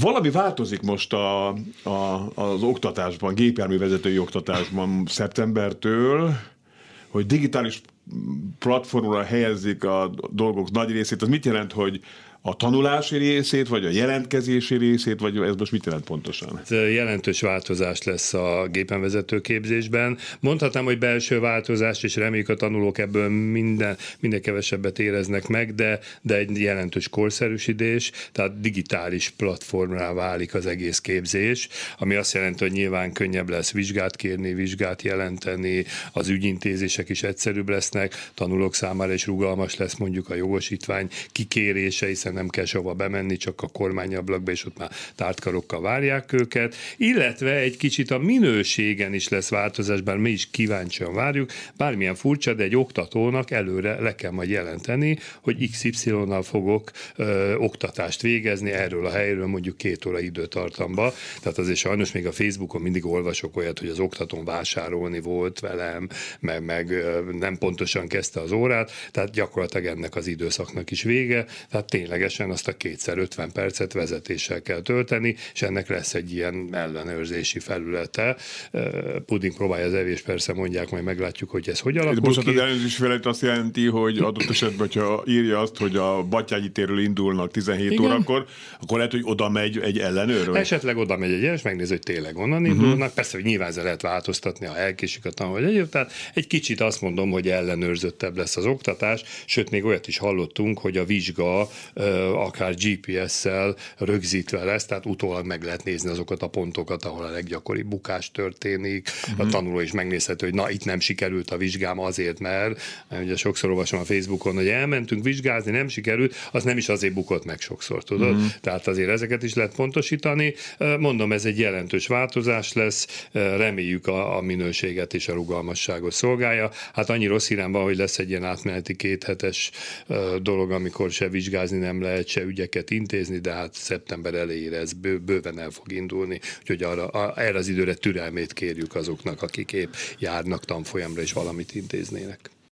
Valami változik most a, a, az oktatásban, gépjárművezetői oktatásban szeptembertől, hogy digitális platformra helyezik a dolgok nagy részét. Az mit jelent, hogy a tanulási részét, vagy a jelentkezési részét, vagy ez most mit jelent pontosan? Jelentős változás lesz a gépenvezető képzésben. Mondhatnám, hogy belső változás, és reméljük a tanulók ebből minden, minden kevesebbet éreznek meg, de, de egy jelentős korszerűsítés, tehát digitális platformrá válik az egész képzés, ami azt jelenti, hogy nyilván könnyebb lesz vizsgát kérni, vizsgát jelenteni, az ügyintézések is egyszerűbb lesznek, tanulók számára is rugalmas lesz mondjuk a jogosítvány kikérése, hiszen nem kell sehova bemenni, csak a kormányablakba, és ott már tártkarokkal várják őket, illetve egy kicsit a minőségen is lesz változás, bár mi is kíváncsian várjuk, bármilyen furcsa, de egy oktatónak előre le kell majd jelenteni, hogy XY-nal fogok ö, oktatást végezni erről a helyről mondjuk két óra időtartamba. Tehát azért sajnos még a Facebookon mindig olvasok olyat, hogy az oktatón vásárolni volt velem, meg, meg nem pontosan kezdte az órát, tehát gyakorlatilag ennek az időszaknak is vége, tehát tényleg ténylegesen azt a kétszer 50 percet vezetéssel kell tölteni, és ennek lesz egy ilyen ellenőrzési felülete. Puding próbálja az evés, persze mondják, majd meglátjuk, hogy ez hogy alakul Most ki. az ellenőrzési felület azt jelenti, hogy adott esetben, hogyha írja azt, hogy a Batyányi térről indulnak 17 Igen. órakor, akkor lehet, hogy oda megy egy ellenőr? Vagy? Esetleg oda megy egy és megnéz, hogy tényleg onnan uh-huh. indulnak. Persze, hogy nyilván ezzel lehet változtatni, ha elkésik a tanul, vagy egyéb. Tehát egy kicsit azt mondom, hogy ellenőrzöttebb lesz az oktatás, sőt, még olyat is hallottunk, hogy a vizsga akár GPS-szel rögzítve lesz, tehát utólag meg lehet nézni azokat a pontokat, ahol a leggyakoribb bukás történik. Uh-huh. A mhm. tanuló is megnézhető, hogy na, itt nem sikerült a vizsgám azért, mert ugye sokszor olvasom a Facebookon, hogy elmentünk vizsgázni, nem sikerült, az nem is azért bukott meg sokszor, tudod? Uh-huh. Tehát azért ezeket is lehet pontosítani. Mondom, ez egy jelentős változás lesz, reméljük a, a minőséget és a rugalmasságot szolgálja. Hát annyi rossz irányban, hogy lesz egy ilyen átmeneti kéthetes dolog, amikor se vizsgázni nem lehet se ügyeket intézni, de hát szeptember elejére ez bő, bőven el fog indulni, úgyhogy arra, a, erre az időre türelmét kérjük azoknak, akik épp járnak tanfolyamra és valamit intéznének.